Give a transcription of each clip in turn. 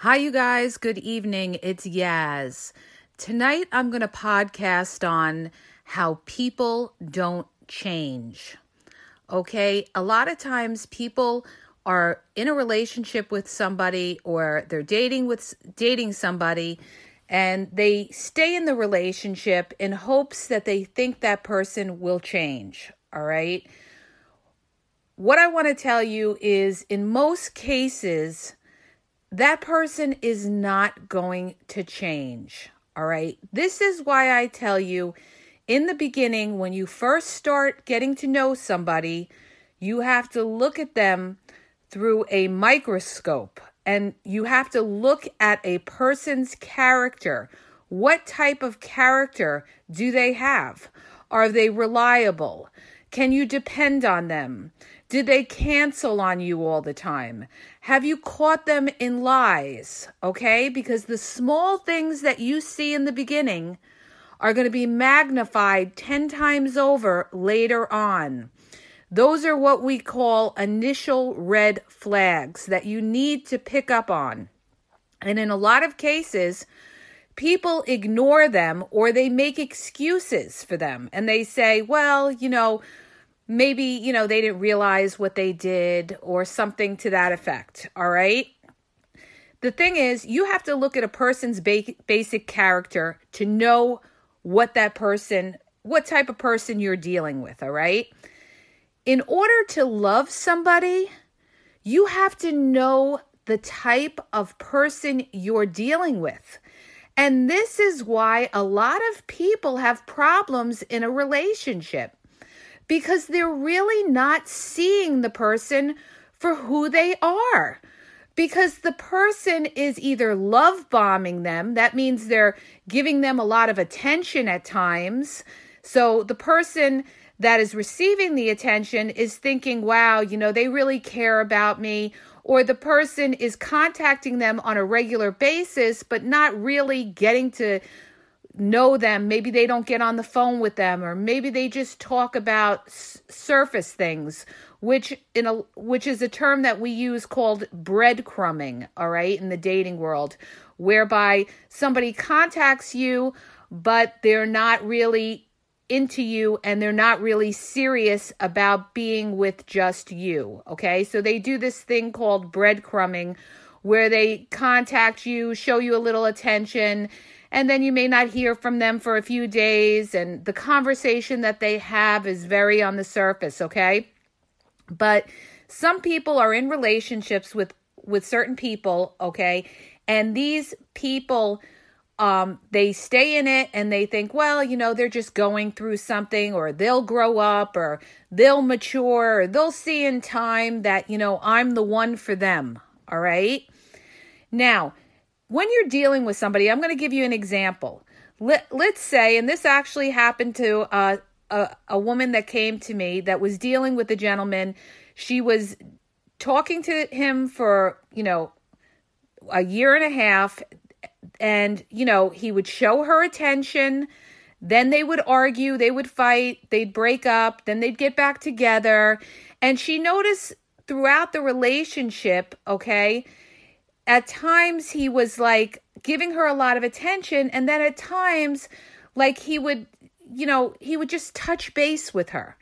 Hi, you guys. Good evening. It's Yaz. Tonight, I'm going to podcast on how people don't change. Okay. A lot of times, people are in a relationship with somebody or they're dating with dating somebody and they stay in the relationship in hopes that they think that person will change all right what i want to tell you is in most cases that person is not going to change. All right. This is why I tell you in the beginning, when you first start getting to know somebody, you have to look at them through a microscope and you have to look at a person's character. What type of character do they have? Are they reliable? Can you depend on them? Did they cancel on you all the time? Have you caught them in lies? Okay? Because the small things that you see in the beginning are going to be magnified 10 times over later on. Those are what we call initial red flags that you need to pick up on. And in a lot of cases, people ignore them or they make excuses for them and they say, well, you know, maybe, you know, they didn't realize what they did or something to that effect. All right. The thing is, you have to look at a person's ba- basic character to know what that person, what type of person you're dealing with. All right. In order to love somebody, you have to know the type of person you're dealing with. And this is why a lot of people have problems in a relationship because they're really not seeing the person for who they are. Because the person is either love bombing them, that means they're giving them a lot of attention at times. So the person that is receiving the attention is thinking, wow, you know, they really care about me. Or the person is contacting them on a regular basis, but not really getting to know them. Maybe they don't get on the phone with them or maybe they just talk about s- surface things which in a which is a term that we use called breadcrumbing all right in the dating world whereby somebody contacts you but they're not really into you and they're not really serious about being with just you okay? So they do this thing called breadcrumbing where they contact you show you a little attention and then you may not hear from them for a few days. And the conversation that they have is very on the surface okay? But some people are in relationships with with certain people okay? And these people um they stay in it and they think well you know they're just going through something or they'll grow up or they'll mature or they'll see in time that you know I'm the one for them all right? Now when you're dealing with somebody, I'm going to give you an example. Let, let's say, and this actually happened to uh, a, a woman that came to me that was dealing with a gentleman. She was talking to him for, you know, a year and a half. And, you know, he would show her attention. Then they would argue, they would fight, they'd break up, then they'd get back together. And she noticed throughout the relationship, okay, at times he was like giving her a lot of attention and then at times like he would you know he would just touch base with her.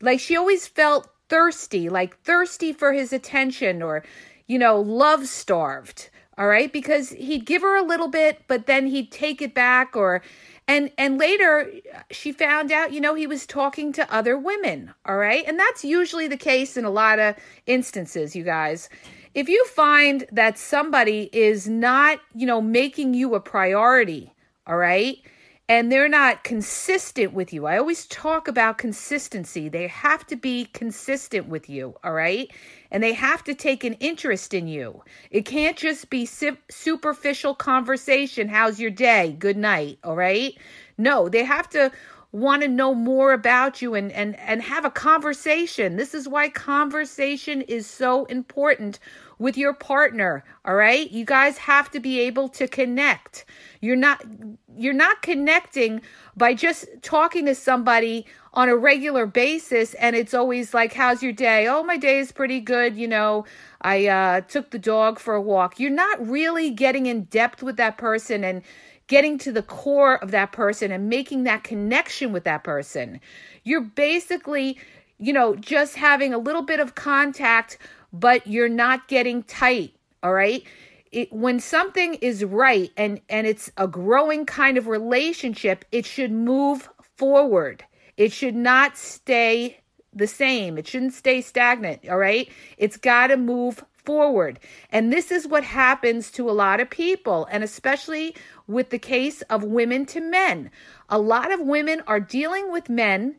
Like she always felt thirsty like thirsty for his attention or you know love starved all right? Because he'd give her a little bit but then he'd take it back or and and later she found out you know he was talking to other women all right? And that's usually the case in a lot of instances you guys if you find that somebody is not, you know, making you a priority, all right, and they're not consistent with you. I always talk about consistency. They have to be consistent with you, all right? And they have to take an interest in you. It can't just be superficial conversation. How's your day? Good night, all right? No, they have to want to know more about you and and and have a conversation. This is why conversation is so important with your partner, all right? You guys have to be able to connect. You're not you're not connecting by just talking to somebody on a regular basis and it's always like how's your day? Oh, my day is pretty good, you know. I uh took the dog for a walk. You're not really getting in depth with that person and getting to the core of that person and making that connection with that person. You're basically, you know, just having a little bit of contact, but you're not getting tight, all right? It, when something is right and and it's a growing kind of relationship, it should move forward. It should not stay the same. It shouldn't stay stagnant, all right? It's got to move forward. And this is what happens to a lot of people, and especially with the case of women to men. A lot of women are dealing with men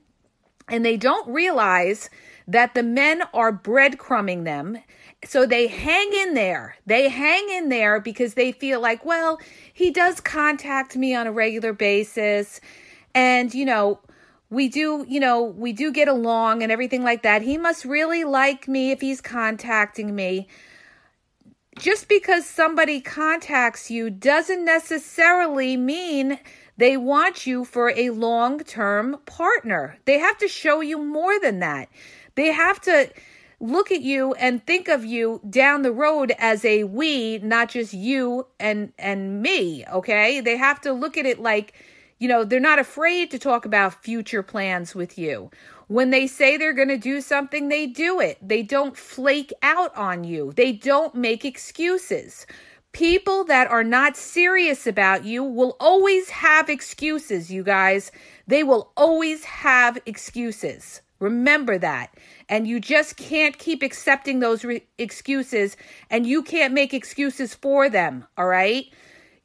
and they don't realize that the men are breadcrumbing them. So they hang in there. They hang in there because they feel like, well, he does contact me on a regular basis. And, you know, we do, you know, we do get along and everything like that. He must really like me if he's contacting me. Just because somebody contacts you doesn't necessarily mean they want you for a long term partner. They have to show you more than that. They have to look at you and think of you down the road as a we, not just you and and me, okay? They have to look at it like you know, they're not afraid to talk about future plans with you. When they say they're going to do something, they do it. They don't flake out on you, they don't make excuses. People that are not serious about you will always have excuses, you guys. They will always have excuses. Remember that. And you just can't keep accepting those re- excuses, and you can't make excuses for them, all right?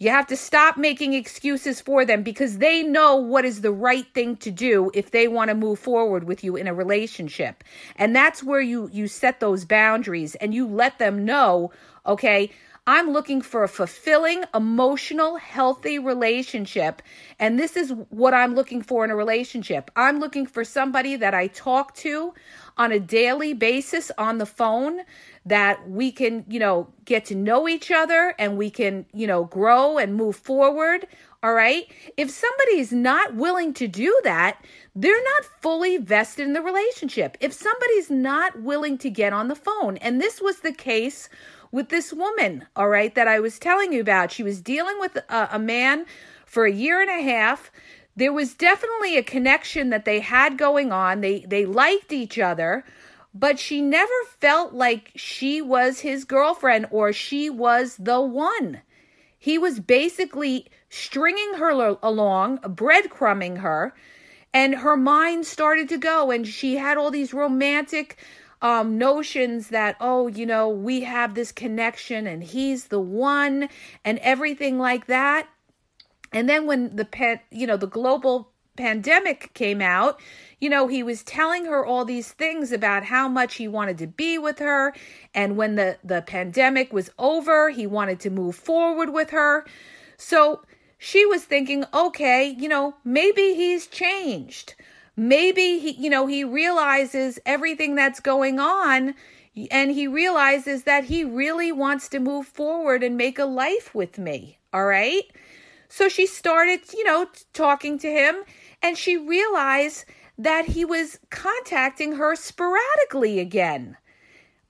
You have to stop making excuses for them because they know what is the right thing to do if they want to move forward with you in a relationship. And that's where you you set those boundaries and you let them know, okay, I'm looking for a fulfilling, emotional, healthy relationship. And this is what I'm looking for in a relationship. I'm looking for somebody that I talk to on a daily basis on the phone that we can, you know, get to know each other and we can, you know, grow and move forward. All right. If somebody is not willing to do that, they're not fully vested in the relationship. If somebody's not willing to get on the phone, and this was the case with this woman, all right, that I was telling you about, she was dealing with a, a man for a year and a half there was definitely a connection that they had going on. They they liked each other, but she never felt like she was his girlfriend or she was the one. He was basically stringing her along, breadcrumbing her, and her mind started to go. And she had all these romantic um, notions that, oh, you know, we have this connection and he's the one and everything like that. And then when the pet, you know, the global pandemic came out, you know, he was telling her all these things about how much he wanted to be with her. And when the, the pandemic was over, he wanted to move forward with her. So she was thinking, okay, you know, maybe he's changed. Maybe he, you know, he realizes everything that's going on and he realizes that he really wants to move forward and make a life with me. All right. So she started, you know, talking to him and she realized that he was contacting her sporadically again.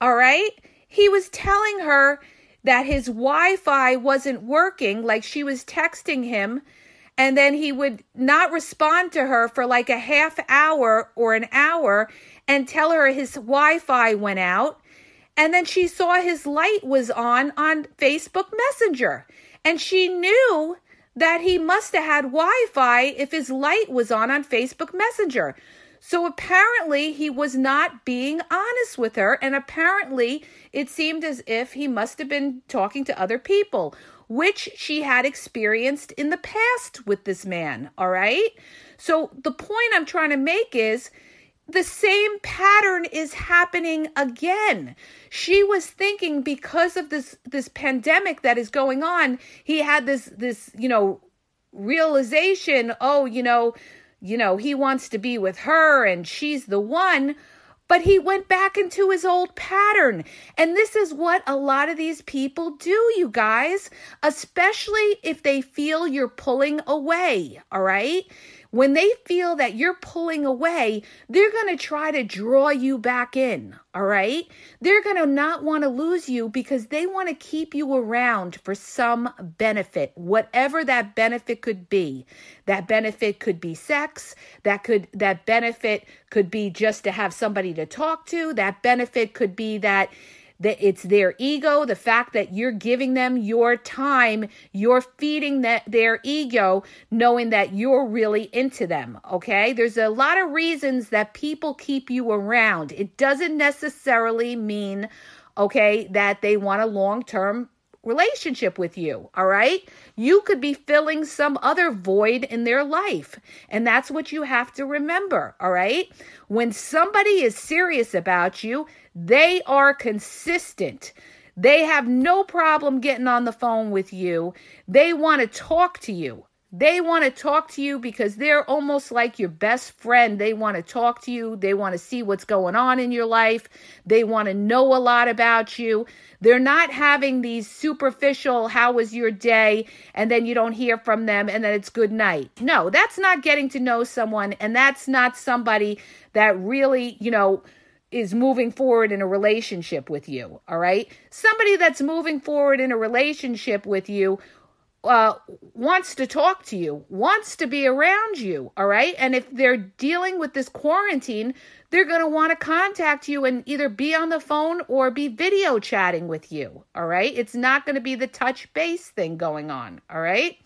All right? He was telling her that his Wi Fi wasn't working, like she was texting him, and then he would not respond to her for like a half hour or an hour and tell her his Wi Fi went out. And then she saw his light was on on Facebook Messenger. And she knew that he must have had Wi Fi if his light was on on Facebook Messenger. So apparently he was not being honest with her, and apparently it seemed as if he must have been talking to other people. which she had experienced in the past with this man. All right. So the point I'm trying to make is the same pattern is happening again. She was thinking because of this this pandemic that is going on, he had this this, you know, realization, oh, you know, you know, he wants to be with her and she's the one, but he went back into his old pattern. And this is what a lot of these people do, you guys, especially if they feel you're pulling away, all right? When they feel that you're pulling away, they're going to try to draw you back in. All right. They're going to not want to lose you because they want to keep you around for some benefit, whatever that benefit could be. That benefit could be sex. That could, that benefit could be just to have somebody to talk to. That benefit could be that that it's their ego, the fact that you're giving them your time, you're feeding that their ego, knowing that you're really into them. Okay. There's a lot of reasons that people keep you around. It doesn't necessarily mean, okay, that they want a long term relationship with you. All right. You could be filling some other void in their life. And that's what you have to remember. All right. When somebody is serious about you, they are consistent. They have no problem getting on the phone with you. They want to talk to you. They want to talk to you because they're almost like your best friend. They want to talk to you. They want to see what's going on in your life. They want to know a lot about you. They're not having these superficial, how was your day? And then you don't hear from them and then it's good night. No, that's not getting to know someone. And that's not somebody that really, you know, is moving forward in a relationship with you. All right. Somebody that's moving forward in a relationship with you uh, wants to talk to you, wants to be around you. All right. And if they're dealing with this quarantine, they're going to want to contact you and either be on the phone or be video chatting with you. All right. It's not going to be the touch base thing going on. All right.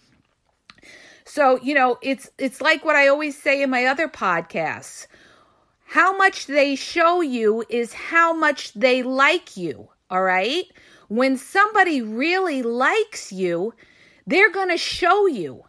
So, you know, it's it's like what I always say in my other podcasts how much they show you is how much they like you. All right. When somebody really likes you, they're going to show you.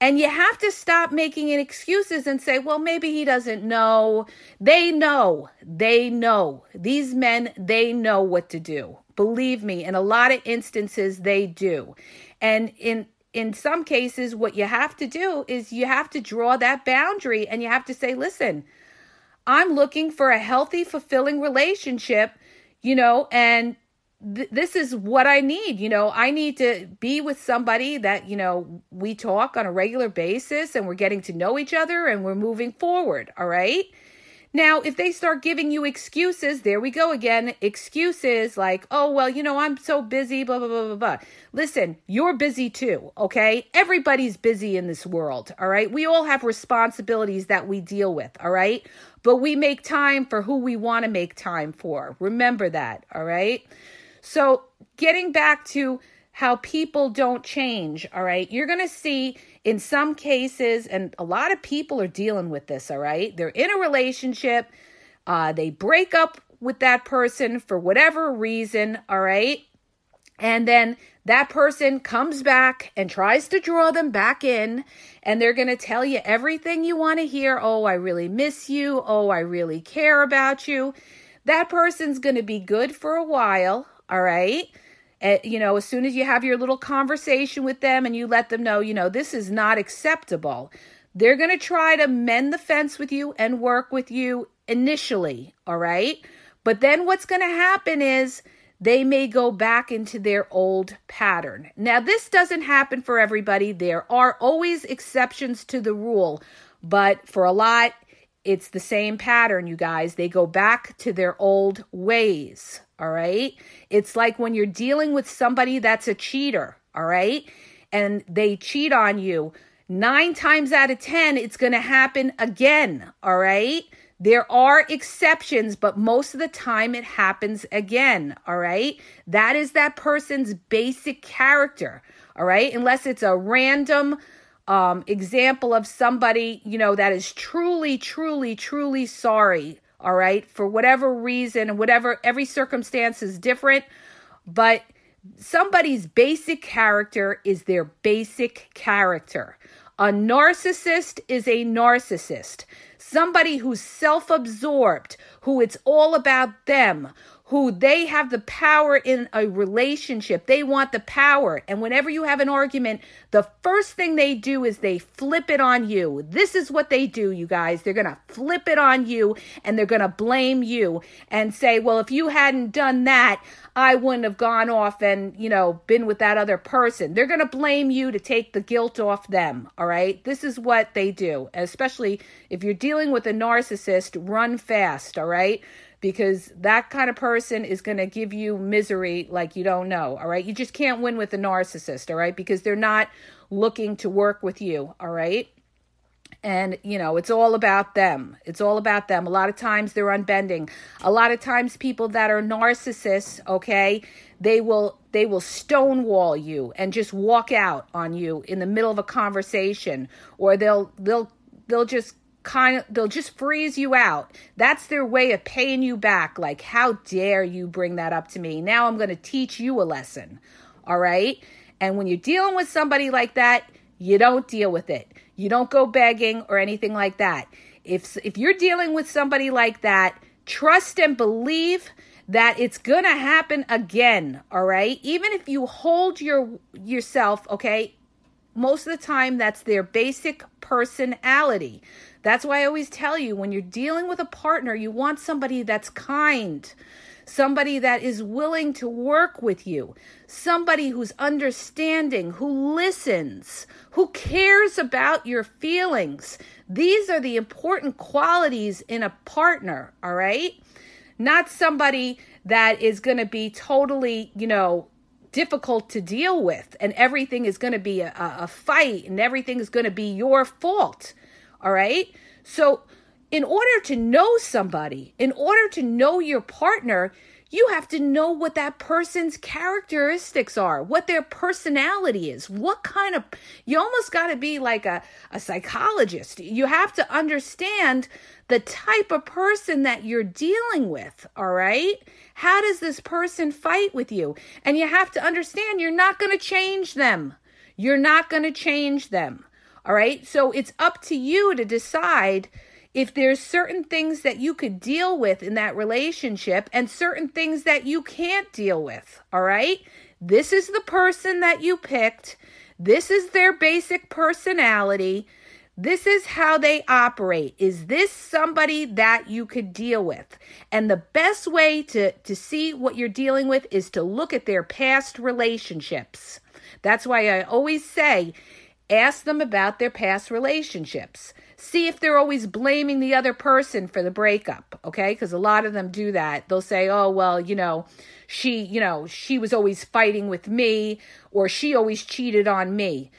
And you have to stop making excuses and say, well, maybe he doesn't know. They know. They know. These men, they know what to do. Believe me, in a lot of instances, they do. And in in some cases, what you have to do is you have to draw that boundary and you have to say, listen, I'm looking for a healthy, fulfilling relationship, you know, and th- this is what I need. You know, I need to be with somebody that, you know, we talk on a regular basis and we're getting to know each other and we're moving forward. All right. Now, if they start giving you excuses, there we go again. Excuses like, oh, well, you know, I'm so busy, blah, blah, blah, blah, blah. Listen, you're busy too, okay? Everybody's busy in this world, all right? We all have responsibilities that we deal with, all right? But we make time for who we want to make time for. Remember that, all right? So, getting back to how people don't change, all right? You're going to see in some cases, and a lot of people are dealing with this, all right? They're in a relationship, uh, they break up with that person for whatever reason, all right? And then that person comes back and tries to draw them back in, and they're going to tell you everything you want to hear. Oh, I really miss you. Oh, I really care about you. That person's going to be good for a while, all right? Uh, you know, as soon as you have your little conversation with them and you let them know, you know, this is not acceptable, they're going to try to mend the fence with you and work with you initially, all right? But then what's going to happen is they may go back into their old pattern. Now, this doesn't happen for everybody. There are always exceptions to the rule, but for a lot, it's the same pattern, you guys. They go back to their old ways. All right. It's like when you're dealing with somebody that's a cheater. All right. And they cheat on you. Nine times out of 10, it's going to happen again. All right. There are exceptions, but most of the time it happens again. All right. That is that person's basic character. All right. Unless it's a random um, example of somebody, you know, that is truly, truly, truly sorry all right, for whatever reason, whatever, every circumstance is different, but Somebody's basic character is their basic character. A narcissist is a narcissist. Somebody who's self absorbed, who it's all about them, who they have the power in a relationship. They want the power. And whenever you have an argument, the first thing they do is they flip it on you. This is what they do, you guys. They're going to flip it on you and they're going to blame you and say, well, if you hadn't done that, I wouldn't have gone off and, you know, been with that other person. They're going to blame you to take the guilt off them. All right. This is what they do, especially if you're dealing with a narcissist, run fast. All right because that kind of person is going to give you misery like you don't know. All right. You just can't win with a narcissist. All right. Because they're not looking to work with you. All right. And, you know, it's all about them. It's all about them. A lot of times they're unbending. A lot of times people that are narcissists, okay, they will they will stonewall you and just walk out on you in the middle of a conversation or they'll they'll they'll just kind of they'll just freeze you out. That's their way of paying you back. Like, how dare you bring that up to me? Now I'm going to teach you a lesson. All right? And when you're dealing with somebody like that, you don't deal with it. You don't go begging or anything like that. If if you're dealing with somebody like that, trust and believe that it's going to happen again, all right? Even if you hold your yourself, okay? Most of the time that's their basic personality. That's why I always tell you when you're dealing with a partner, you want somebody that's kind, somebody that is willing to work with you, somebody who's understanding, who listens, who cares about your feelings. These are the important qualities in a partner, all right? Not somebody that is going to be totally, you know, difficult to deal with and everything is going to be a, a, fight and everything is going to be your fault. All right. So, in order to know somebody, in order to know your partner, you have to know what that person's characteristics are, what their personality is, what kind of, you almost got to be like a, a psychologist. You have to understand the type of person that you're dealing with, all right? How does this person fight with you? And you have to understand you're not going to change them. You're not going to change them. All right. So it's up to you to decide if there's certain things that you could deal with in that relationship and certain things that you can't deal with. All right. This is the person that you picked. This is their basic personality. This is how they operate. Is this somebody that you could deal with? And the best way to, to see what you're dealing with is to look at their past relationships. That's why I always say Ask them about their past relationships. See if they're always blaming the other person for the breakup, okay? Because a lot of them do that. They'll say, oh, well, you know, she, you know, she was always fighting with me or she always cheated on me.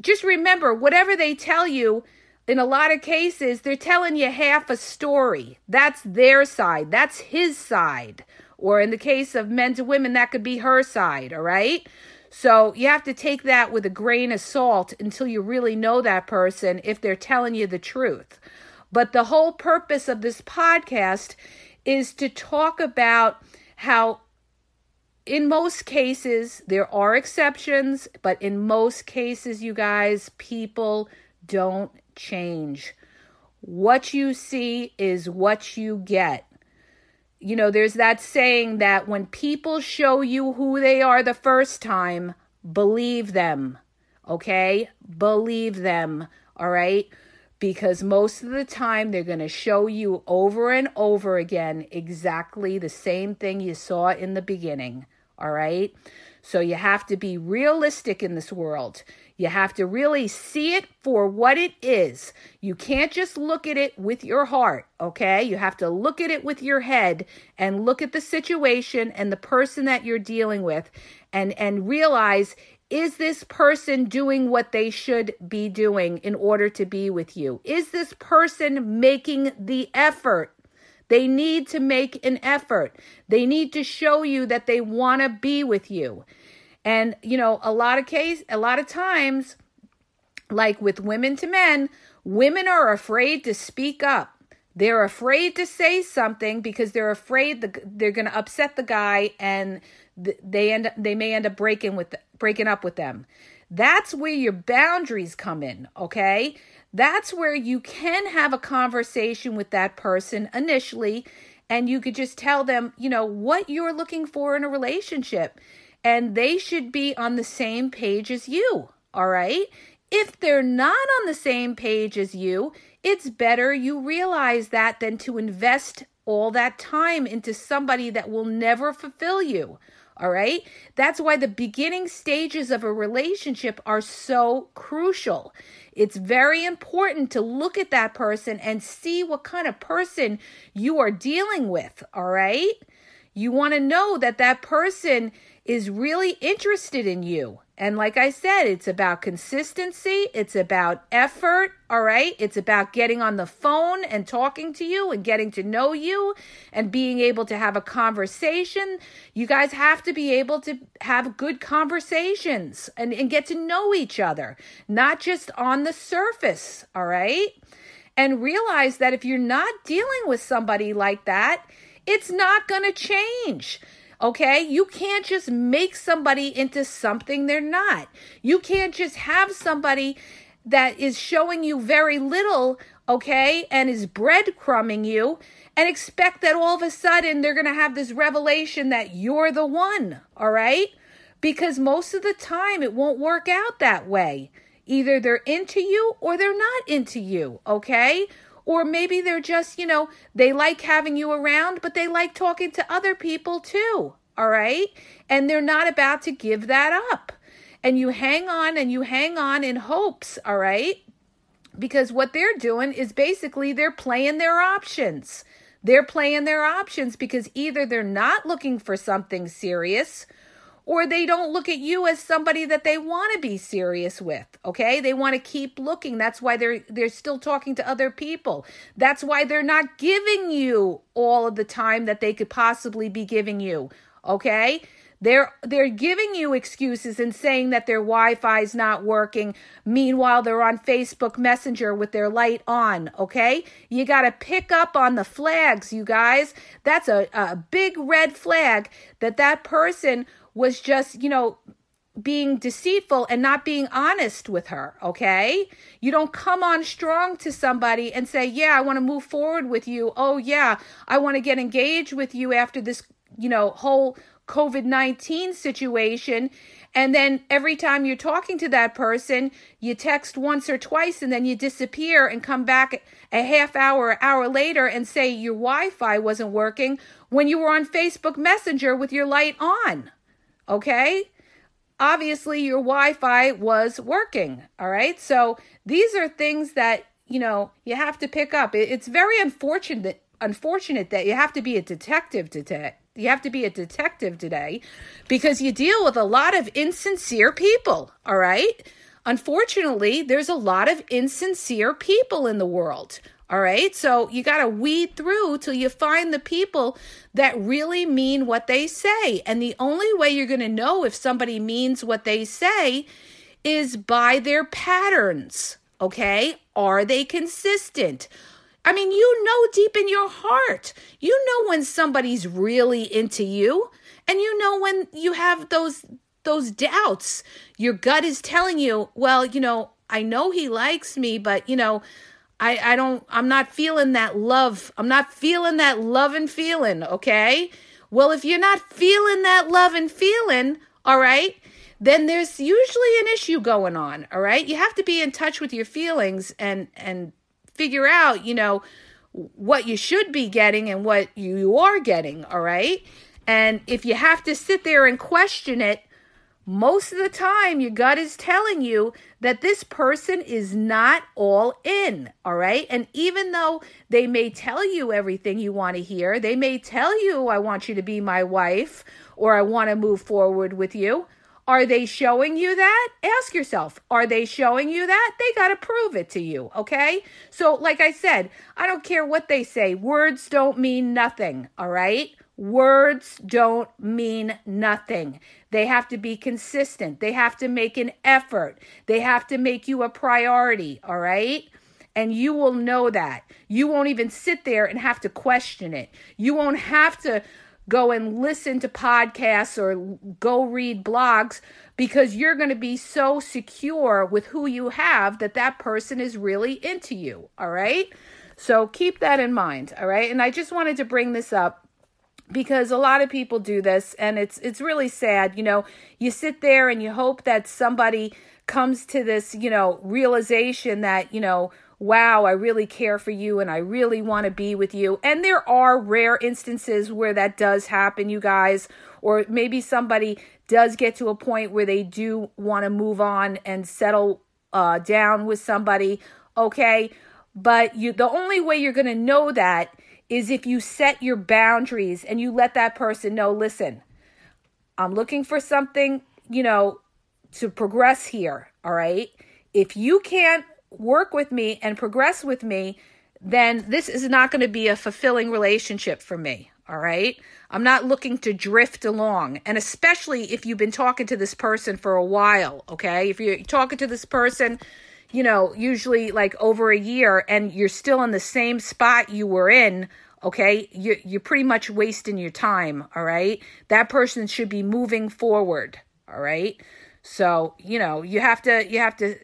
Just remember, whatever they tell you, in a lot of cases, they're telling you half a story. That's their side, that's his side. Or in the case of men to women, that could be her side, all right? So you have to take that with a grain of salt until you really know that person if they're telling you the truth. But the whole purpose of this podcast is to talk about how, in most cases, there are exceptions, but in most cases, you guys, people don't change. What you see is what you get you know, there's that saying that when people show you who they are the first time, believe them. Okay? Believe them. All right? Because most of the time they're going to show you over and over again exactly the same thing you saw in the beginning. All right? So you have to be realistic in this world. You have to really see it for what it is. You can't just look at it with your heart, okay? You have to look at it with your head and look at the situation and the person that you're dealing with and and realize is this person doing what they should be doing in order to be with you? Is this person making the effort? They need to make an effort. They need to show you that they want to be with you. And you know, a lot of case a lot of times like with women to men, women are afraid to speak up. They're afraid to say something because they're afraid the, they're going to upset the guy and they end they may end up breaking with breaking up with them. That's where your boundaries come in, okay? That's where you can have a conversation with that person initially and you could just tell them, you know, what you're looking for in a relationship. And they should be on the same page as you, all right? If they're not on the same page as you, it's better you realize that than to invest all that time into somebody that will never fulfill you. All right. That's why the beginning stages of a relationship are so crucial. It's very important to look at that person and see what kind of person you are dealing with. All right. You want to know that that person is really interested in you. And like I said, it's about consistency, it's about effort, all right? It's about getting on the phone and talking to you and getting to know you and being able to have a conversation. You guys have to be able to have good conversations and, and get to know each other, not just on the surface, all right? And realize that if you're not dealing with somebody like that, it's not going to change. Okay? You can't just make somebody into something they're not. You can't just have somebody that is showing you very little, okay, and is breadcrumbing you and expect that all of a sudden they're going to have this revelation that you're the one, all right? Because most of the time it won't work out that way. Either they're into you or they're not into you, okay? Or maybe they're just, you know, they like having you around, but they like talking to other people too. All right. And they're not about to give that up. And you hang on and you hang on in hopes. All right. Because what they're doing is basically they're playing their options. They're playing their options because either they're not looking for something serious or they don't look at you as somebody that they want to be serious with okay they want to keep looking that's why they're they're still talking to other people that's why they're not giving you all of the time that they could possibly be giving you okay they're they're giving you excuses and saying that their Wi-Fi is not working. Meanwhile, they're on Facebook Messenger with their light on, okay? You got to pick up on the flags, you guys. That's a, a big red flag that that person was just, you know, being deceitful and not being honest with her, okay? You don't come on strong to somebody and say, "Yeah, I want to move forward with you. Oh, yeah, I want to get engaged with you after this, you know, whole COVID-19 situation." And then every time you're talking to that person, you text once or twice and then you disappear and come back a half hour, hour later and say your Wi-Fi wasn't working when you were on Facebook Messenger with your light on. Okay? Obviously, your Wi Fi was working. All right. So these are things that, you know, you have to pick up. It's very unfortunate unfortunate that you have to be a detective today. You have to be a detective today because you deal with a lot of insincere people, all right? Unfortunately, there's a lot of insincere people in the world. All right. So you got to weed through till you find the people that really mean what they say. And the only way you're going to know if somebody means what they say is by their patterns. Okay. Are they consistent? I mean, you know deep in your heart, you know when somebody's really into you, and you know when you have those those doubts. Your gut is telling you, well, you know, I know he likes me, but you know, I, I don't, I'm not feeling that love. I'm not feeling that love and feeling, okay? Well, if you're not feeling that love and feeling, all right, then there's usually an issue going on, all right? You have to be in touch with your feelings and, and figure out, you know, what you should be getting and what you are getting, all right? And if you have to sit there and question it, most of the time your gut is telling you that this person is not all in, all right? And even though they may tell you everything you want to hear, they may tell you, I want you to be my wife or I want to move forward with you. Are they showing you that? Ask yourself, are they showing you that? They got to prove it to you, okay? So, like I said, I don't care what they say, words don't mean nothing, all right? Words don't mean nothing. They have to be consistent. They have to make an effort. They have to make you a priority, all right? And you will know that. You won't even sit there and have to question it. You won't have to go and listen to podcasts or go read blogs because you're going to be so secure with who you have that that person is really into you. All right. So keep that in mind. All right. And I just wanted to bring this up because a lot of people do this and it's it's really sad you know. You sit there and you hope that somebody comes to this you know realization that you know wow i really care for you and i really want to be with you. And there are rare instances where that does happen you guys or maybe somebody does get to a point where they do want to move on and settle uh, down with somebody okay? But you the only way you're going to know that is if you set your boundaries and you let that person know, listen, I'm looking for something, you know, to progress here. All right. If you can't work with me and progress with me, then this is not going to be a fulfilling relationship for me. All right. I'm not looking to drift along. And especially if you've been talking to this person for a while. Okay. If you're talking to this person, you know, usually like over a year and you're still in the same spot you were in, okay, you're, you're pretty much wasting your time, all right? That person should be moving forward, all right? So, you know, you have to, you have to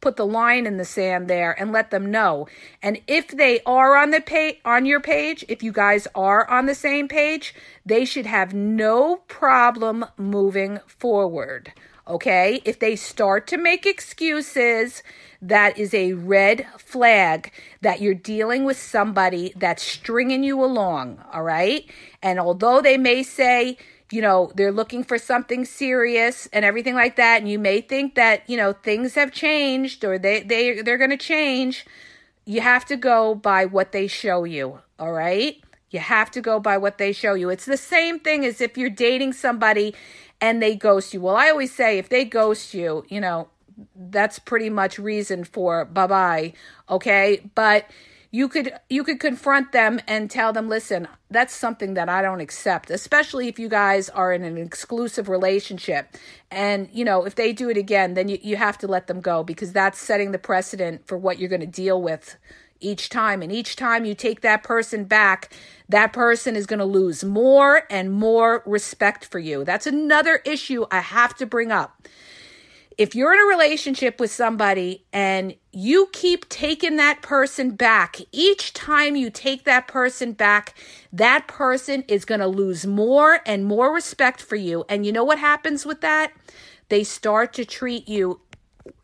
put the line in the sand there and let them know. And if they are on the page on your page, if you guys are on the same page, they should have no problem moving forward. Okay? If they start to make excuses, that is a red flag that you're dealing with somebody that's stringing you along, all right? And although they may say, you know, they're looking for something serious and everything like that, and you may think that, you know, things have changed or they they they're going to change, you have to go by what they show you, all right? You have to go by what they show you. It's the same thing as if you're dating somebody and they ghost you. Well, I always say if they ghost you, you know, that's pretty much reason for bye bye. Okay. But you could you could confront them and tell them listen that's something that i don't accept especially if you guys are in an exclusive relationship and you know if they do it again then you, you have to let them go because that's setting the precedent for what you're going to deal with each time and each time you take that person back that person is going to lose more and more respect for you that's another issue i have to bring up if you're in a relationship with somebody and you keep taking that person back, each time you take that person back, that person is going to lose more and more respect for you. And you know what happens with that? They start to treat you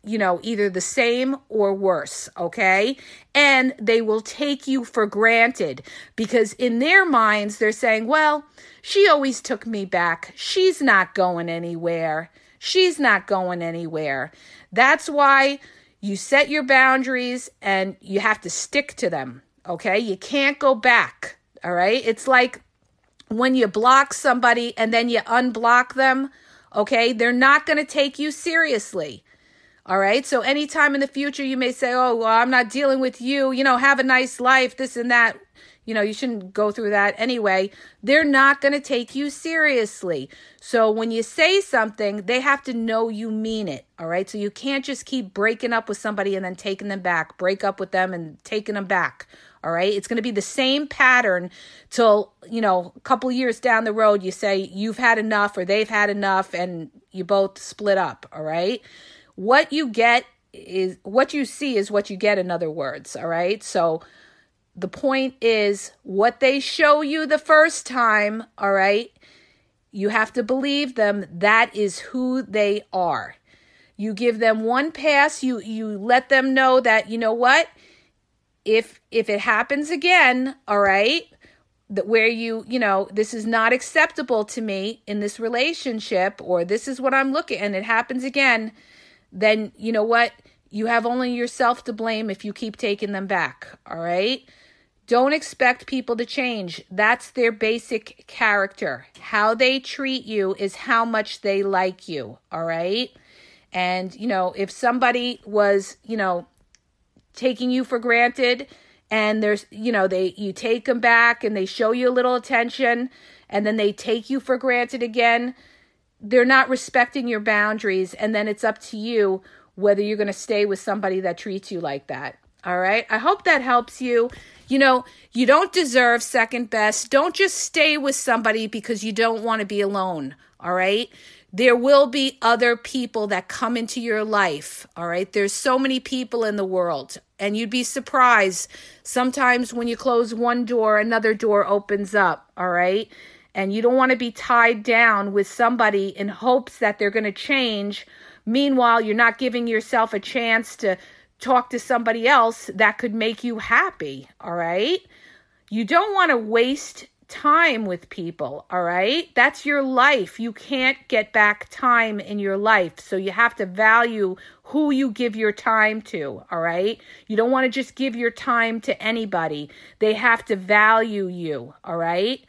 you know, either the same or worse, okay? And they will take you for granted because in their minds, they're saying, well, she always took me back. She's not going anywhere. She's not going anywhere. That's why you set your boundaries and you have to stick to them. Okay. You can't go back. All right. It's like when you block somebody and then you unblock them. Okay. They're not going to take you seriously. All right. So anytime in the future you may say, oh, well, I'm not dealing with you, you know, have a nice life, this and that you know, you shouldn't go through that anyway. They're not going to take you seriously. So when you say something, they have to know you mean it. All right. So you can't just keep breaking up with somebody and then taking them back, break up with them and taking them back. All right. It's going to be the same pattern till, you know, a couple years down the road, you say you've had enough or they've had enough and you both split up. All right. What you get is what you see is what you get, in other words. All right. So, the point is what they show you the first time, all right? You have to believe them. That is who they are. You give them one pass, you you let them know that you know what? If if it happens again, all right? That where you, you know, this is not acceptable to me in this relationship or this is what I'm looking and it happens again, then you know what? You have only yourself to blame if you keep taking them back, all right? Don't expect people to change. That's their basic character. How they treat you is how much they like you. All right. And, you know, if somebody was, you know, taking you for granted and there's, you know, they, you take them back and they show you a little attention and then they take you for granted again, they're not respecting your boundaries. And then it's up to you whether you're going to stay with somebody that treats you like that. All right. I hope that helps you You know, you don't deserve second best. Don't just stay with somebody because you don't want to be alone. All right. There will be other people that come into your life. All right. There's so many people in the world, and you'd be surprised. Sometimes when you close one door, another door opens up. All right. And you don't want to be tied down with somebody in hopes that they're going to change. Meanwhile, you're not giving yourself a chance to talk to somebody else that could make you happy. All right. You don't want to waste time with people, all right? That's your life. You can't get back time in your life. So you have to value who you give your time to, all right? You don't want to just give your time to anybody. They have to value you, all right?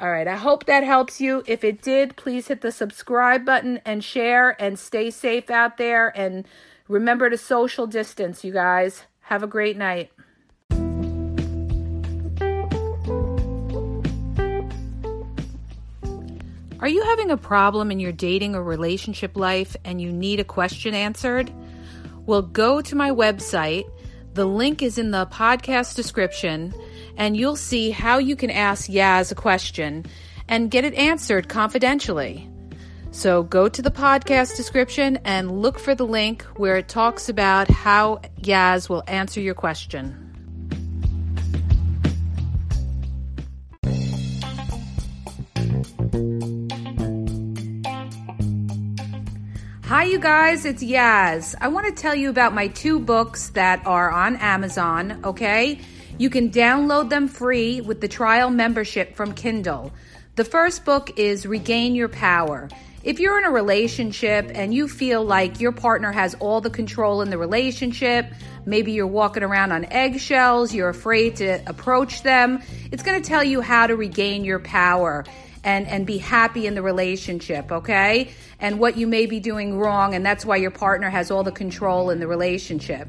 All right, I hope that helps you. If it did, please hit the subscribe button and share and stay safe out there and remember to social distance, you guys. Have a great night. Are you having a problem in your dating or relationship life and you need a question answered? Well, go to my website. The link is in the podcast description, and you'll see how you can ask Yaz a question and get it answered confidentially. So go to the podcast description and look for the link where it talks about how Yaz will answer your question. Hi, you guys, it's Yaz. I want to tell you about my two books that are on Amazon, okay? You can download them free with the trial membership from Kindle. The first book is Regain Your Power. If you're in a relationship and you feel like your partner has all the control in the relationship, maybe you're walking around on eggshells, you're afraid to approach them, it's going to tell you how to regain your power and and be happy in the relationship okay and what you may be doing wrong and that's why your partner has all the control in the relationship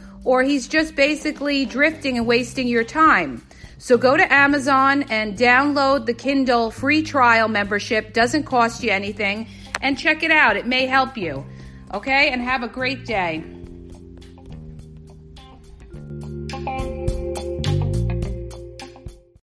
or he's just basically drifting and wasting your time. So go to Amazon and download the Kindle free trial membership. Doesn't cost you anything and check it out. It may help you. Okay? And have a great day.